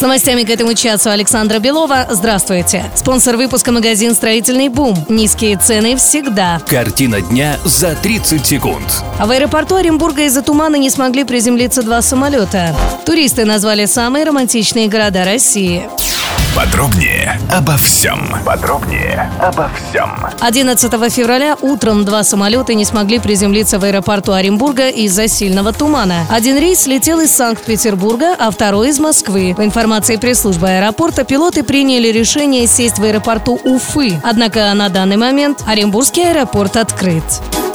С новостями к этому часу Александра Белова. Здравствуйте. Спонсор выпуска магазин «Строительный бум». Низкие цены всегда. Картина дня за 30 секунд. А в аэропорту Оренбурга из-за тумана не смогли приземлиться два самолета. Туристы назвали самые романтичные города России. Подробнее обо всем. Подробнее обо всем. 11 февраля утром два самолета не смогли приземлиться в аэропорту Оренбурга из-за сильного тумана. Один рейс летел из Санкт-Петербурга, а второй из Москвы. По информации пресс-службы аэропорта, пилоты приняли решение сесть в аэропорту Уфы. Однако на данный момент Оренбургский аэропорт открыт.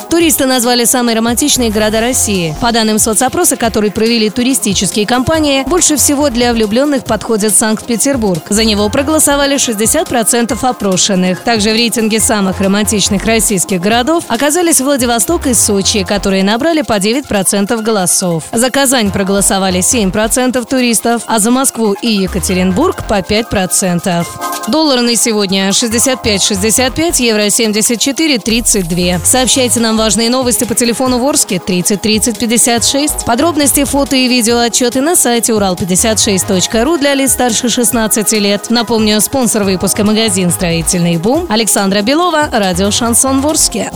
Туристы назвали самые романтичные города России. По данным соцопроса, который провели туристические компании, больше всего для влюбленных подходит Санкт-Петербург. За него проголосовали 60% опрошенных. Также в рейтинге самых романтичных российских городов оказались Владивосток и Сочи, которые набрали по 9% голосов. За Казань проголосовали 7% туристов, а за Москву и Екатеринбург по 5%. Доллар на сегодня 65,65, евро 74,32. Сообщайте нам важные новости по телефону Ворске 30 30 56. Подробности, фото и видео отчеты на сайте урал56.ру для лиц старше 16 лет. Напомню, спонсор выпуска магазин «Строительный бум» Александра Белова, радио «Шансон Ворске».